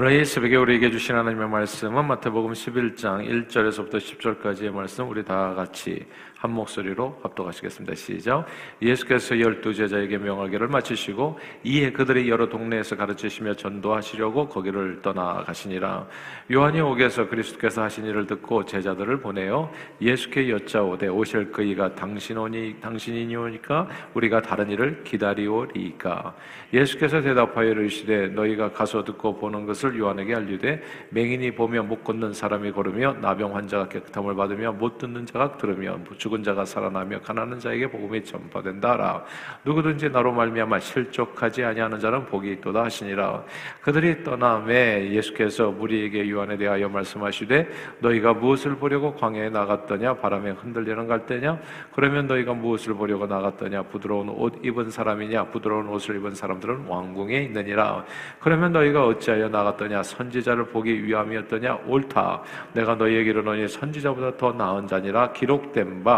오늘 이 새벽에 우리에게 주신 하나님의 말씀은 마태복음 11장 1절에서부터 10절까지의 말씀 우리 다 같이 한 목소리로 합독하시겠습니다. 시작. 예수께서 열두 제자에게 명하기를 마치시고 이에 그들이 여러 동네에서 가르치시며 전도하시려고 거기를 떠나가시니라. 요한이 오게서 그리스도께서 하신 일을 듣고 제자들을 보내어 예수께 여짜오되 오실 그이가 당신오니 당신이니오니까 우리가 다른 일을 기다리오리까. 예수께서 대답하여 이르시되 너희가 가서 듣고 보는 것을 요한에게 알리되 맹인이 보며 못 걷는 사람이 걸으며 나병 환자가 깨끗함을 받으며 못 듣는 자가 들으며 죽은 자가 살아나며 가난한 자에게 복음이 전파된다라. 누구든지 나로 말미암아 실족하지 아니하는 자는 복이 있도다 하시니라. 그들이 떠남에 예수께서 무리에게 요한에 대하여 말씀하시되 너희가 무엇을 보려고 광야에 나갔더냐? 바람에 흔들리는 갈대냐? 그러면 너희가 무엇을 보려고 나갔더냐? 부드러운 옷 입은 사람이냐? 부드러운 옷을 입은 사람들은 왕궁에 있느니라. 그러면 너희가 어찌하여 나갔더냐? 선지자를 보기 위함이었더냐? 옳다. 내가 너희에게 이르노니 선지자보다 더 나은 자니라. 기록된 바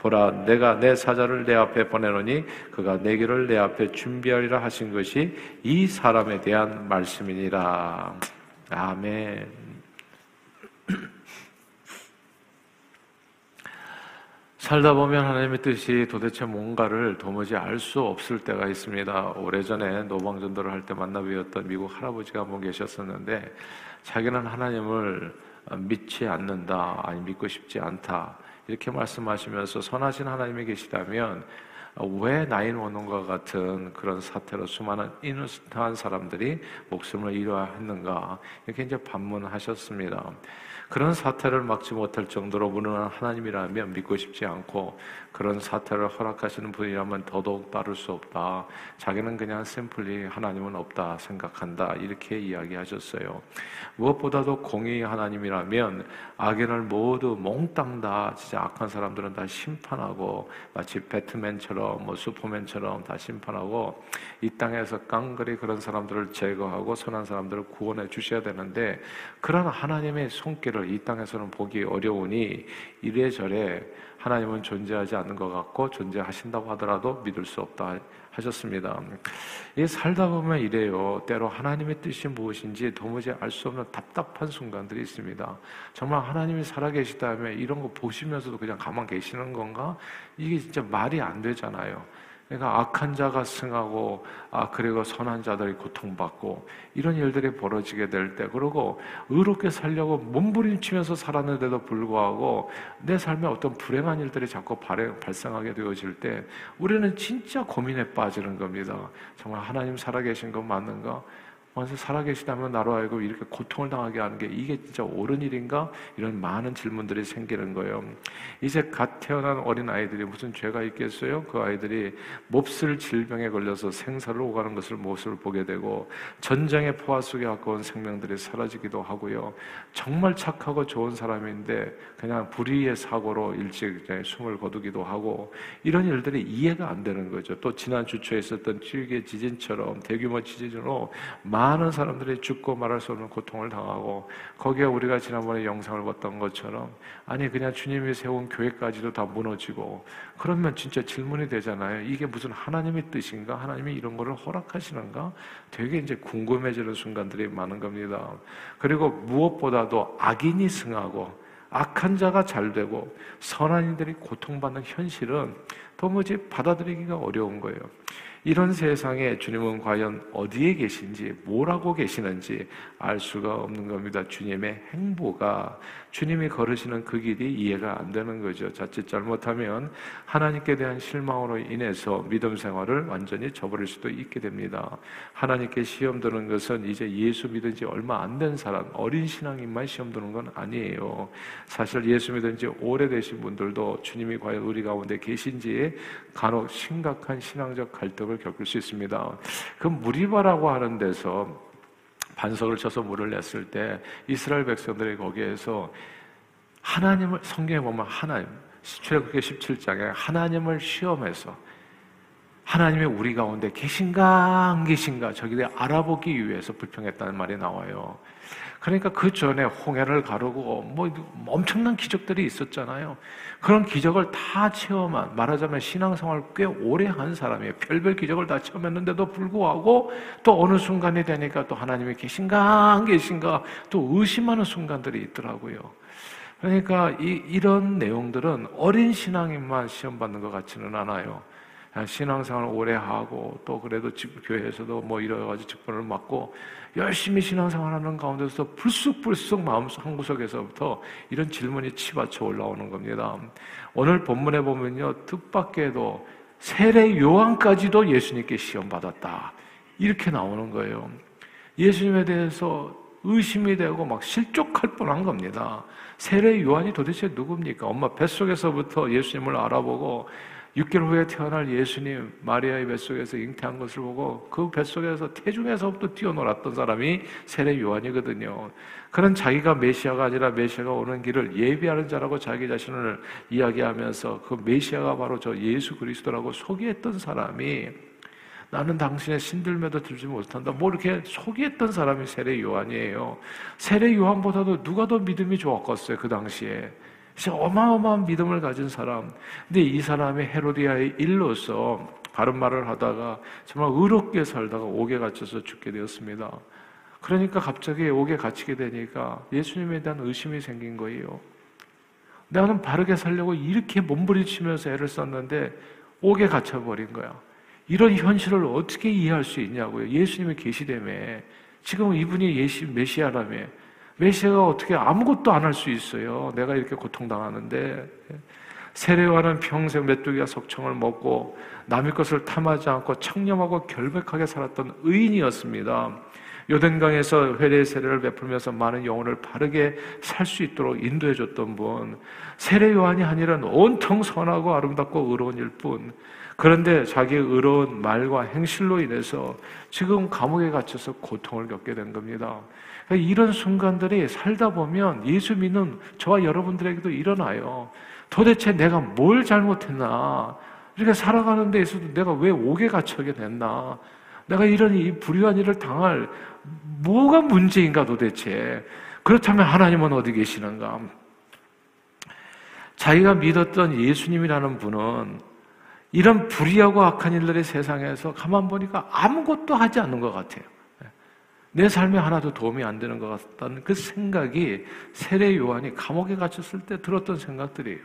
보라 내가 내 사자를 내 앞에 보내노니 그가 내 길을 내 앞에 준비하리라 하신 것이 이 사람에 대한 말씀이니라. 아멘. 살다 보면 하나님의 뜻이 도대체 뭔가를 도무지 알 수 없을 때가 있습니다. 오래전에 노방전도를 할 때 만나 뵈었던 미국 할아버지가 한 분 계셨었는데 자기는 하나님을 믿지 않는다, 아니 믿고 싶지 않다. 이렇게 말씀하시면서 선하신 하나님이 계시다면 왜 나인 원원과 같은 그런 사태로 수많은 이누스트한 사람들이 목숨을 잃어야 했는가 이렇게 이제 반문하셨습니다. 그런 사태를 막지 못할 정도로 무능한 하나님이라면 믿고 싶지 않고 그런 사태를 허락하시는 분이라면 더더욱 따를 수 없다. 자기는 그냥 샘플리 하나님은 없다 생각한다. 이렇게 이야기하셨어요. 무엇보다도 공의 하나님이라면 악인을 모두 몽땅 다 진짜 악한 사람들은 다 심판하고 마치 배트맨처럼 뭐 슈퍼맨처럼 다 심판하고 이 땅에서 깡그리 그런 사람들을 제거하고 선한 사람들을 구원해 주셔야 되는데 그런 하나님의 손길을 이 땅에서는 보기 어려우니 이래저래 하나님은 존재하지 않는 것 같고 존재하신다고 하더라도 믿을 수 없다 하셨습니다. 이 살다 보면 이래요. 때로 하나님의 뜻이 무엇인지 도무지 알 수 없는 답답한 순간들이 있습니다. 정말 하나님이 살아계시다면 이런 거 보시면서도 그냥 가만 계시는 건가? 이게 진짜 말이 안 되잖아요. 그러니까 악한 자가 승하고 아 그리고 선한 자들이 고통받고 이런 일들이 벌어지게 될 때 그리고 의롭게 살려고 몸부림치면서 살았는데도 불구하고 내 삶에 어떤 불행한 일들이 자꾸 발생하게 되어질 때 우리는 진짜 고민에 빠지는 겁니다. 정말 하나님 살아계신 건 맞는가? 먼저 살아계시다면 나로 알고 이렇게 고통을 당하게 하는 게 이게 진짜 옳은 일인가? 이런 많은 질문들이 생기는 거예요. 이제 갓 태어난 어린 아이들이 무슨 죄가 있겠어요? 그 아이들이 몹쓸 질병에 걸려서 생사를 오가는 것을 모습을 보게 되고 전쟁의 포화 속에 가까운 생명들이 사라지기도 하고요. 정말 착하고 좋은 사람인데 그냥 불의의 사고로 일찍 숨을 거두기도 하고 이런 일들이 이해가 안 되는 거죠. 또 지난 주초에 있었던 찌개 지진처럼 대규모 지진으로 많은 사람들이 죽고 말할 수 없는 고통을 당하고 거기에 우리가 지난번에 영상을 봤던 것처럼 아니 그냥 주님이 세운 교회까지도 다 무너지고 그러면 진짜 질문이 되잖아요. 이게 무슨 하나님의 뜻인가? 하나님이 이런 거를 허락하시는가? 되게 이제 궁금해지는 순간들이 많은 겁니다. 그리고 무엇보다도 악인이 승하고 악한 자가 잘 되고 선한 이들이 고통받는 현실은 도무지 받아들이기가 어려운 거예요. 이런 세상에 주님은 과연 어디에 계신지, 뭐라고 계시는지 알 수가 없는 겁니다. 주님의 행보가 주님이 걸으시는 그 길이 이해가 안 되는 거죠. 자칫 잘못하면 하나님께 대한 실망으로 인해서 믿음 생활을 완전히 저버릴 수도 있게 됩니다. 하나님께 시험 드는 것은 이제 예수 믿은 지 얼마 안 된 사람, 어린 신앙인만 시험 드는 건 아니에요. 사실 예수 믿은 지 오래되신 분들도 주님이 과연 우리 가운데 계신지에 간혹 심각한 신앙적 갈등을 겪을 수 있습니다. 그 무리바라고 하는 데서 반석을 쳐서 물을 냈을 때 이스라엘 백성들이 거기에서 하나님을 성경에 보면 하나님 출애굽기 17장에 하나님을 시험해서 하나님의 우리 가운데 계신가 안 계신가 저기를 알아보기 위해서 불평했다는 말이 나와요. 그러니까 그 전에 홍해를 가르고 뭐 엄청난 기적들이 있었잖아요. 그런 기적을 다 체험한 말하자면 신앙생활 꽤 오래 한 사람이에요. 별별 기적을 다 체험했는데도 불구하고 또 어느 순간이 되니까 또 하나님이 계신가 안 계신가 또 의심하는 순간들이 있더라고요. 그러니까 이, 이런 내용들은 어린 신앙인만 시험 받는 것 같지는 않아요. 신앙생활 오래 하고 또 그래도 집 교회에서도 뭐 가지 직분을 맡고 열심히 신앙생활하는 가운데서 불쑥불쑥 마음속 한 구석에서부터 이런 질문이 치받쳐 올라오는 겁니다. 오늘 본문에 보면요 뜻밖에도 세례 요한까지도 예수님께 시험 받았다 이렇게 나오는 거예요. 예수님에 대해서 의심이 되고 막 실족할 뻔한 겁니다. 세례 요한이 도대체 누굽니까? 엄마 뱃속에서부터 예수님을 알아보고 6개월 후에 태어날 예수님 마리아의 뱃속에서 잉태한 것을 보고 그 뱃속에서 태중에서부터 뛰어놀았던 사람이 세례 요한이거든요. 그런 자기가 메시아가 아니라 메시아가 오는 길을 예비하는 자라고 자기 자신을 이야기하면서 그 메시아가 바로 저 예수 그리스도라고 소개했던 사람이 나는 당신의 신들매도 들지 못한다. 뭐 이렇게 소개했던 사람이 세례 요한이에요. 세례 요한보다도 누가 더 믿음이 좋았겠어요, 그 당시에. 어마어마한 믿음을 가진 사람. 근데 이 사람이 헤로디아의 일로서 바른 말을 하다가 정말 의롭게 살다가 옥에 갇혀서 죽게 되었습니다. 그러니까 갑자기 옥에 갇히게 되니까 예수님에 대한 의심이 생긴 거예요. 나는 바르게 살려고 이렇게 몸부림치면서 애를 썼는데 옥에 갇혀버린 거야. 이런 현실을 어떻게 이해할 수 있냐고요. 예수님이 계시다며. 지금 이분이 예시, 메시아라며. 메시아가 어떻게 아무것도 안 할 수 있어요. 내가 이렇게 고통당하는데. 세례와는 평생 메뚜기와 석청을 먹고 남의 것을 탐하지 않고 청렴하고 결백하게 살았던 의인이었습니다. 요단강에서 회례 세례를 베풀면서 많은 영혼을 바르게 살 수 있도록 인도해 줬던 분. 세례 요한이 한 일은 온통 선하고 아름답고 의로운 일 뿐. 그런데 자기의 의로운 말과 행실로 인해서 지금 감옥에 갇혀서 고통을 겪게 된 겁니다. 그러니까 이런 순간들이 살다 보면 예수 믿는 저와 여러분들에게도 일어나요. 도대체 내가 뭘 잘못했나? 이렇게 살아가는 데에서도 내가 왜 옥에 갇혀게 됐나? 내가 이런 이 불의한 일을 당할 뭐가 문제인가 도대체? 그렇다면 하나님은 어디 계시는가? 자기가 믿었던 예수님이라는 분은 이런 불의하고 악한 일들의 세상에서 가만 보니까 아무것도 하지 않는 것 같아요. 내 삶에 하나도 도움이 안 되는 것 같다는 그 생각이 세례 요한이 감옥에 갇혔을 때 들었던 생각들이에요.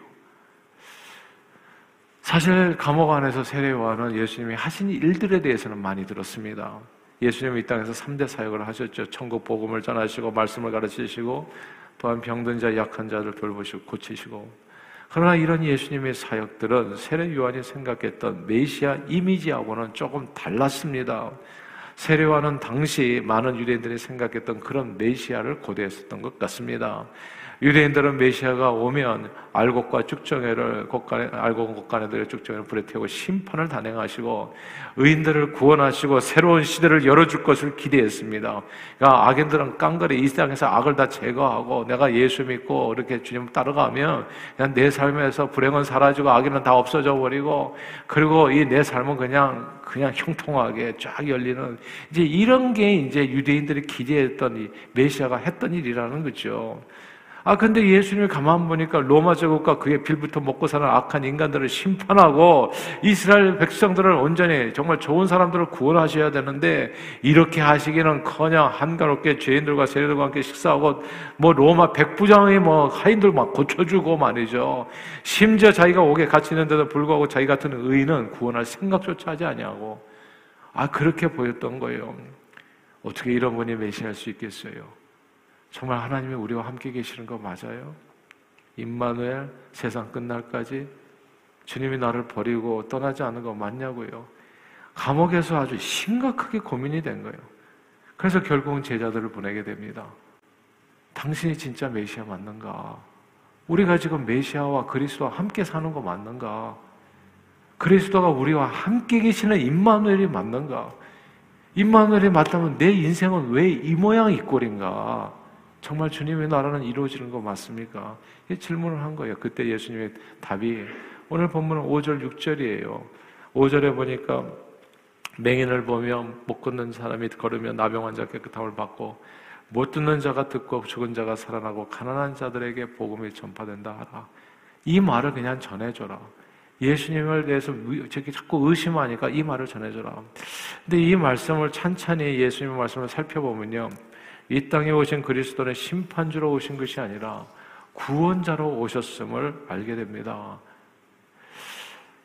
사실 감옥 안에서 세례 요한은 예수님이 하신 일들에 대해서는 많이 들었습니다. 예수님이 이 땅에서 3대 사역을 하셨죠. 천국 복음을 전하시고 말씀을 가르치시고 또한 병든 자, 약한 자를 돌보시고 고치시고 그러나 이런 예수님의 사역들은 세례 요한이 생각했던 메시아 이미지하고는 조금 달랐습니다. 세례와는 당시 많은 유대인들이 생각했던 그런 메시아를 고대했었던 것 같습니다. 유대인들은 메시아가 오면 알곡과 쭉정회를 곡간에 알곡 곡간에들의 쭉정회를 불에 태우고 심판을 단행하시고 의인들을 구원하시고 새로운 시대를 열어줄 것을 기대했습니다. 그러니까 악인들은 깡그리 이 땅에서 악을 다 제거하고 내가 예수 믿고 이렇게 주님 따라가면 그냥 내 삶에서 불행은 사라지고 악인은 다 없어져 버리고 그리고 이 내 삶은 그냥 그냥 형통하게 쫙 열리는 이제 이런 게 이제 유대인들이 기대했던 이 메시아가 했던 일이라는 거죠. 아, 근데 예수님을 가만 보니까 로마 제국과 그의 빌부터 먹고 사는 악한 인간들을 심판하고 이스라엘 백성들을 온전히 정말 좋은 사람들을 구원하셔야 되는데 이렇게 하시기는 커녕 한가롭게 죄인들과 세례들과 함께 식사하고 뭐 로마 백부장이 뭐 하인들 막 고쳐주고 말이죠. 심지어 자기가 옥에 갇혀 있는데도 불구하고 자기 같은 의인은 구원할 생각조차 하지 아니하고 아, 그렇게 보였던 거예요. 어떻게 이런 분이 메시할 수 있겠어요? 정말 하나님이 우리와 함께 계시는 거 맞아요? 임마누엘 세상 끝날까지 주님이 나를 버리고 떠나지 않은 거 맞냐고요? 감옥에서 아주 심각하게 고민이 된 거예요. 그래서 결국은 제자들을 보내게 됩니다. 당신이 진짜 메시아 맞는가? 우리가 지금 메시아와 그리스도와 함께 사는 거 맞는가? 그리스도가 우리와 함께 계시는 임마누엘이 맞는가? 임마누엘이 맞다면 내 인생은 왜 이 모양 이 꼴인가? 정말 주님의 나라는 이루어지는 거 맞습니까? 이 질문을 한 거예요. 그때 예수님의 답이 오늘 본문은 5절, 6절이에요. 5절에 보니까 맹인을 보면 못 걷는 사람이 걸으면 나병 환자 깨끗함을 받고 못 듣는 자가 듣고 죽은 자가 살아나고 가난한 자들에게 복음이 전파된다 하라. 이 말을 그냥 전해줘라. 예수님을 대해서 저기 자꾸 의심하니까 이 말을 전해줘라. 근데 이 말씀을 찬찬히 예수님의 말씀을 살펴보면요. 이 땅에 오신 그리스도는 심판주로 오신 것이 아니라 구원자로 오셨음을 알게 됩니다.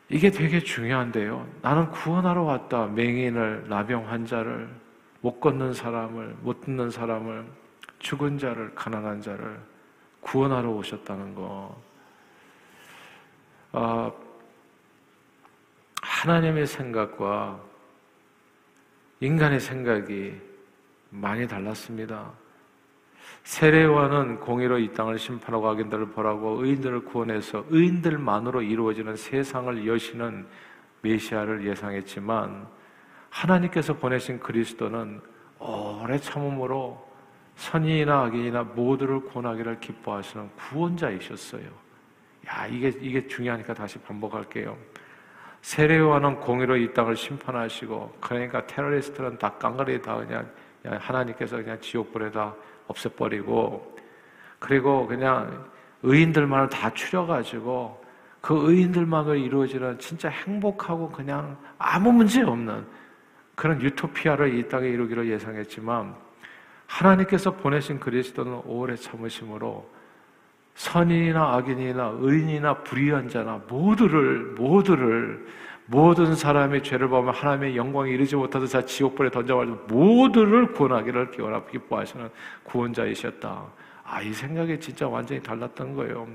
이게 되게 중요한데요. 나는 구원하러 왔다. 맹인을, 나병 환자를, 못 걷는 사람을, 못 듣는 사람을, 죽은 자를, 가난한 자를 구원하러 오셨다는 거. 아, 하나님의 생각과 인간의 생각이 많이 달랐습니다. 세례와는 공의로 이 땅을 심판하고 악인들을 벌하고 의인들을 구원해서 의인들만으로 이루어지는 세상을 여시는 메시아를 예상했지만 하나님께서 보내신 그리스도는 오래 참음으로 선인이나 악인이나 모두를 구원하기를 기뻐하시는 구원자이셨어요. 야, 이게, 이게 중요하니까 다시 반복할게요. 세례요한은 공의로 이 땅을 심판하시고, 그러니까 테러리스트는 다 깡그리 다 그냥, 하나님께서 그냥 지옥불에 다 없애버리고, 그리고 그냥 의인들만을 다 추려가지고, 그 의인들만으로 이루어지는 진짜 행복하고 그냥 아무 문제 없는 그런 유토피아를 이 땅에 이루기로 예상했지만, 하나님께서 보내신 그리스도는 오래 참으심으로 선인이나 악인이나 의인이나 불의한 자나 모두를 모두를 모든 사람의 죄를 보면 하나님의 영광에 이르지 못하는 자 지옥불에 던져버리는 모두를 구원하기를 기뻐하시는 구원자이셨다. 아, 이 생각이 진짜 완전히 달랐던 거예요.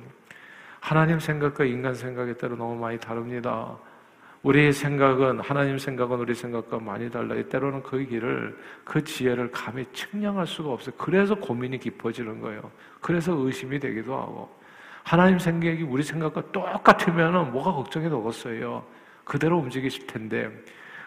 하나님 생각과 인간 생각이 때로 너무 많이 다릅니다. 우리의 생각은 하나님 생각은 우리 생각과 많이 달라요. 때로는 그 길을 그 지혜를 감히 측량할 수가 없어요. 그래서 고민이 깊어지는 거예요. 그래서 의심이 되기도 하고 하나님 생각이 우리 생각과 똑같으면은 뭐가 걱정이 되겠어요. 그대로 움직이실 텐데.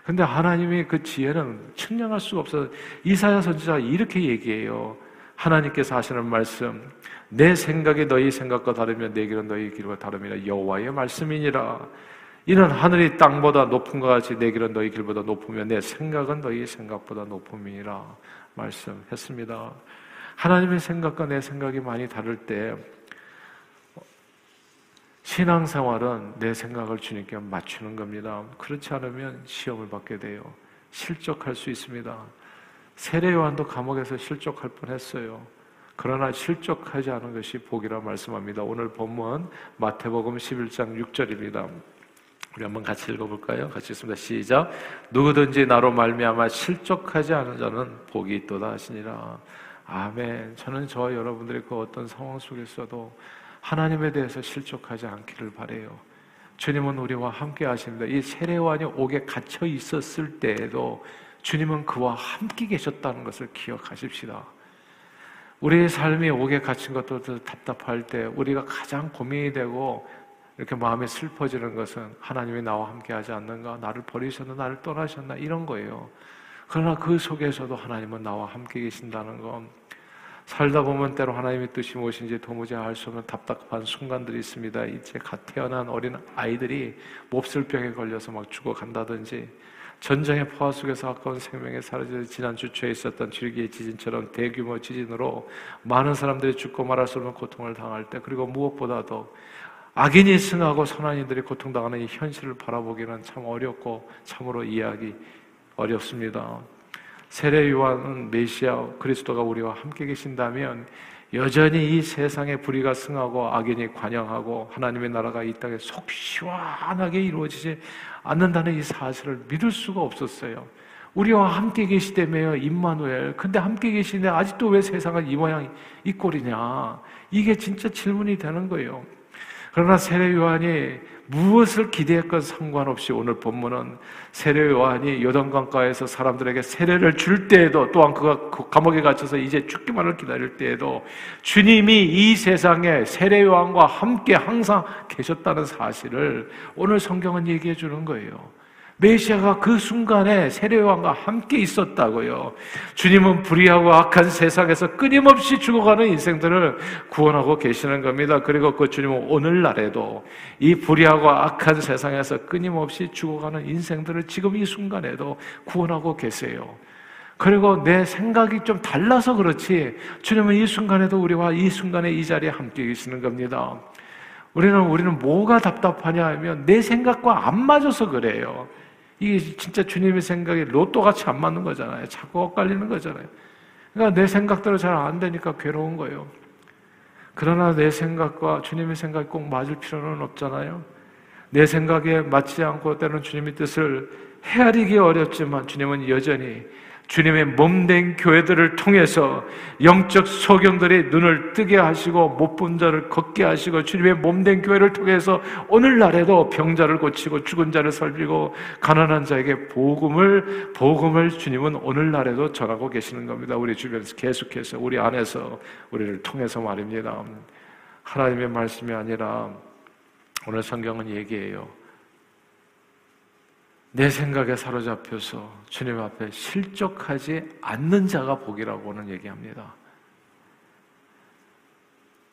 근데 하나님이 그 지혜는 측량할 수가 없어서 이사야 선지자가 이렇게 얘기해요. 하나님께서 하시는 말씀, 내 생각이 너희 생각과 다르면 내 길은 너희 길과 다름이라 여호와의 말씀이니라. 이는 하늘이 땅보다 높은 것 같이 내 길은 너희 길보다 높으며 내 생각은 너희 생각보다 높음이라 말씀했습니다. 하나님의 생각과 내 생각이 많이 다를 때 신앙생활은 내 생각을 주님께 맞추는 겁니다. 그렇지 않으면 시험을 받게 돼요. 실족할 수 있습니다. 세례 요한도 감옥에서 실족할 뻔했어요. 그러나 실족하지 않은 것이 복이라 말씀합니다. 오늘 본문 마태복음 11장 6절입니다. 우리 한번 같이 읽어볼까요? 같이 읽습니다. 시작. 누구든지 나로 말미암아 실족하지 않은 자는 복이 있도다 하시니라. 아멘. 저는 저와 여러분들이 그 어떤 상황 속에서도 하나님에 대해서 실족하지 않기를 바래요. 주님은 우리와 함께 하십니다. 이 세례관이 옥에 갇혀 있었을 때에도 주님은 그와 함께 계셨다는 것을 기억하십시다. 우리의 삶이 옥에 갇힌 것도 답답할 때 우리가 가장 고민이 되고 이렇게 마음이 슬퍼지는 것은 하나님이 나와 함께 하지 않는가? 나를 버리셨나? 나를 떠나셨나? 이런 거예요. 그러나 그 속에서도 하나님은 나와 함께 계신다는 건 살다 보면 때로 하나님의 뜻이 무엇인지 도무지 알 수 없는 답답한 순간들이 있습니다. 이제 갓 태어난 어린 아이들이 몹쓸 병에 걸려서 막 죽어간다든지 전쟁의 포화 속에서 아까운 생명에 사라져 지난 주 초에 있었던 줄기의 지진처럼 대규모 지진으로 많은 사람들이 죽고 말할 수 없는 고통을 당할 때 그리고 무엇보다도 악인이 승하고 선한이들이 고통당하는 이 현실을 바라보기는 참 어렵고 참으로 이해하기 어렵습니다. 세례 요한은 메시아 그리스도가 우리와 함께 계신다면 여전히 이 세상의 불의가 승하고 악인이 관영하고 하나님의 나라가 이 땅에 속 시원하게 이루어지지 않는다는 이 사실을 믿을 수가 없었어요. 우리와 함께 계시다며요, 임마누엘. 근데 함께 계시는데 아직도 왜 세상은 이 모양, 이 꼴이냐. 이게 진짜 질문이 되는 거예요. 그러나 세례 요한이 무엇을 기대했건 상관없이 오늘 본문은 세례 요한이 요단강가에서 사람들에게 세례를 줄 때에도 또한 그가 그 감옥에 갇혀서 이제 죽기만을 기다릴 때에도 주님이 이 세상에 세례 요한과 함께 항상 계셨다는 사실을 오늘 성경은 얘기해 주는 거예요. 메시아가 그 순간에 세례요한과 함께 있었다고요. 주님은 불의하고 악한 세상에서 끊임없이 죽어가는 인생들을 구원하고 계시는 겁니다. 그리고 그 주님은 오늘날에도 이 불의하고 악한 세상에서 끊임없이 죽어가는 인생들을 지금 이 순간에도 구원하고 계세요. 그리고 내 생각이 좀 달라서 그렇지 주님은 이 순간에도 우리와 이 순간에 이 자리에 함께 계시는 겁니다. 우리는 우리는 뭐가 답답하냐 하면 내 생각과 안 맞아서 그래요. 이게 진짜 주님의 생각이 로또 같이 안 맞는 거잖아요. 자꾸 엇갈리는 거잖아요. 그러니까 내 생각대로 잘 안 되니까 괴로운 거예요. 그러나 내 생각과 주님의 생각이 꼭 맞을 필요는 없잖아요. 내 생각에 맞지 않고 때는 주님의 뜻을 헤아리기 어렵지만 주님은 여전히 주님의 몸된 교회들을 통해서 영적 소경들의 눈을 뜨게 하시고 못 본 자를 걷게 하시고 주님의 몸된 교회를 통해서 오늘날에도 병자를 고치고 죽은 자를 살리고 가난한 자에게 복음을 복음을 주님은 오늘날에도 전하고 계시는 겁니다. 우리 주변에서 계속해서 우리 안에서 우리를 통해서 말입니다. 하나님의 말씀이 아니라 오늘 성경은 얘기해요. 내 생각에 사로잡혀서 주님 앞에 실족하지 않는 자가 복이라고는 얘기합니다.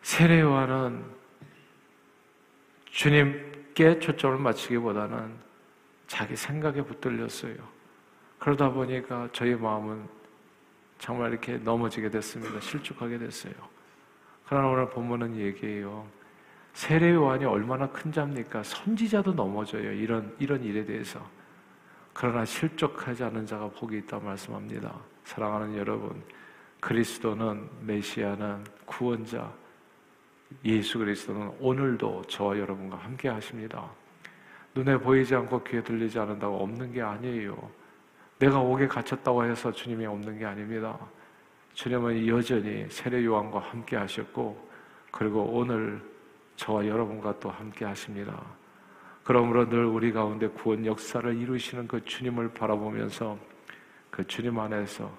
세례요한은 주님께 초점을 맞추기보다는 자기 생각에 붙들렸어요. 그러다 보니까 저희 마음은 정말 이렇게 넘어지게 됐습니다. 실족하게 됐어요. 그러나 오늘 본문은 얘기해요. 세례 요한이 얼마나 큰 자입니까? 선지자도 넘어져요. 이런 이런 일에 대해서. 그러나 실족하지 않은 자가 복이 있다 말씀합니다. 사랑하는 여러분, 그리스도는 메시아는 구원자, 예수 그리스도는 오늘도 저와 여러분과 함께 하십니다. 눈에 보이지 않고 귀에 들리지 않는다고 없는 게 아니에요. 내가 옥에 갇혔다고 해서 주님이 없는 게 아닙니다. 주님은 여전히 세례 요한과 함께 하셨고, 그리고 오늘 저와 여러분과 또 함께 하십니다. 그러므로 늘 우리 가운데 구원 역사를 이루시는 그 주님을 바라보면서 그 주님 안에서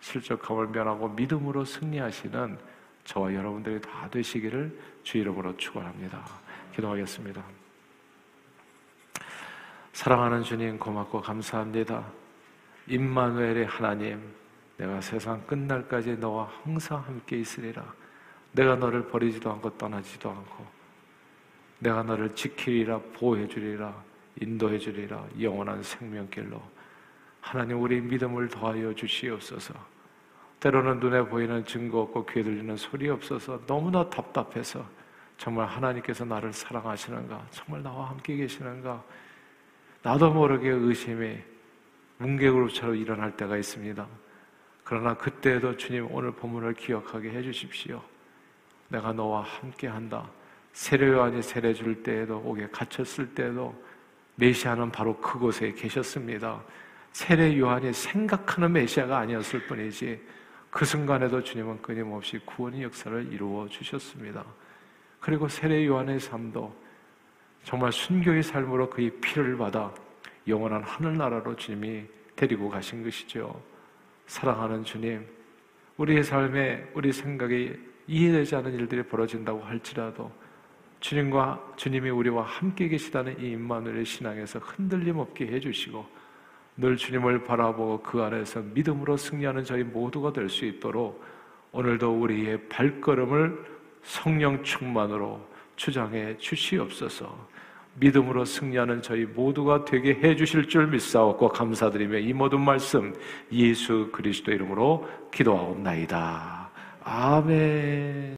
실족함을 면하고 믿음으로 승리하시는 저와 여러분들이 다 되시기를 주 이름으로 축원합니다. 기도하겠습니다. 사랑하는 주님 고맙고 감사합니다. 임마누엘의 하나님, 내가 세상 끝날까지 너와 항상 함께 있으리라. 내가 너를 버리지도 않고 떠나지도 않고 내가 너를 지키리라 보호해 주리라 인도해 주리라 영원한 생명길로 하나님 우리 믿음을 더하여 주시옵소서. 때로는 눈에 보이는 증거 없고 귀에 들리는 소리 없어서 너무나 답답해서 정말 하나님께서 나를 사랑하시는가? 정말 나와 함께 계시는가? 나도 모르게 의심이 뭉게그룹처럼 일어날 때가 있습니다. 그러나 그때에도 주님 오늘 본문을 기억하게 해주십시오. 내가 너와 함께 한다. 세례요한이 세례 줄 때에도 옥에 갇혔을 때에도 메시아는 바로 그곳에 계셨습니다. 세례 요한이 생각하는 메시아가 아니었을 뿐이지 그 순간에도 주님은 끊임없이 구원의 역사를 이루어 주셨습니다. 그리고 세례 요한의 삶도 정말 순교의 삶으로 그의 피를 받아 영원한 하늘나라로 주님이 데리고 가신 것이죠. 사랑하는 주님, 우리의 삶에 우리 생각에 이해되지 않은 일들이 벌어진다고 할지라도 주님과 주님이 우리와 함께 계시다는 이 임마누엘의 신앙에서 흔들림 없게 해주시고 늘 주님을 바라보고 그 안에서 믿음으로 승리하는 저희 모두가 될 수 있도록 오늘도 우리의 발걸음을 성령 충만으로 주장해 주시옵소서. 믿음으로 승리하는 저희 모두가 되게 해 주실 줄 믿사옵고 감사드리며 이 모든 말씀 예수 그리스도 이름으로 기도하옵나이다. 아멘.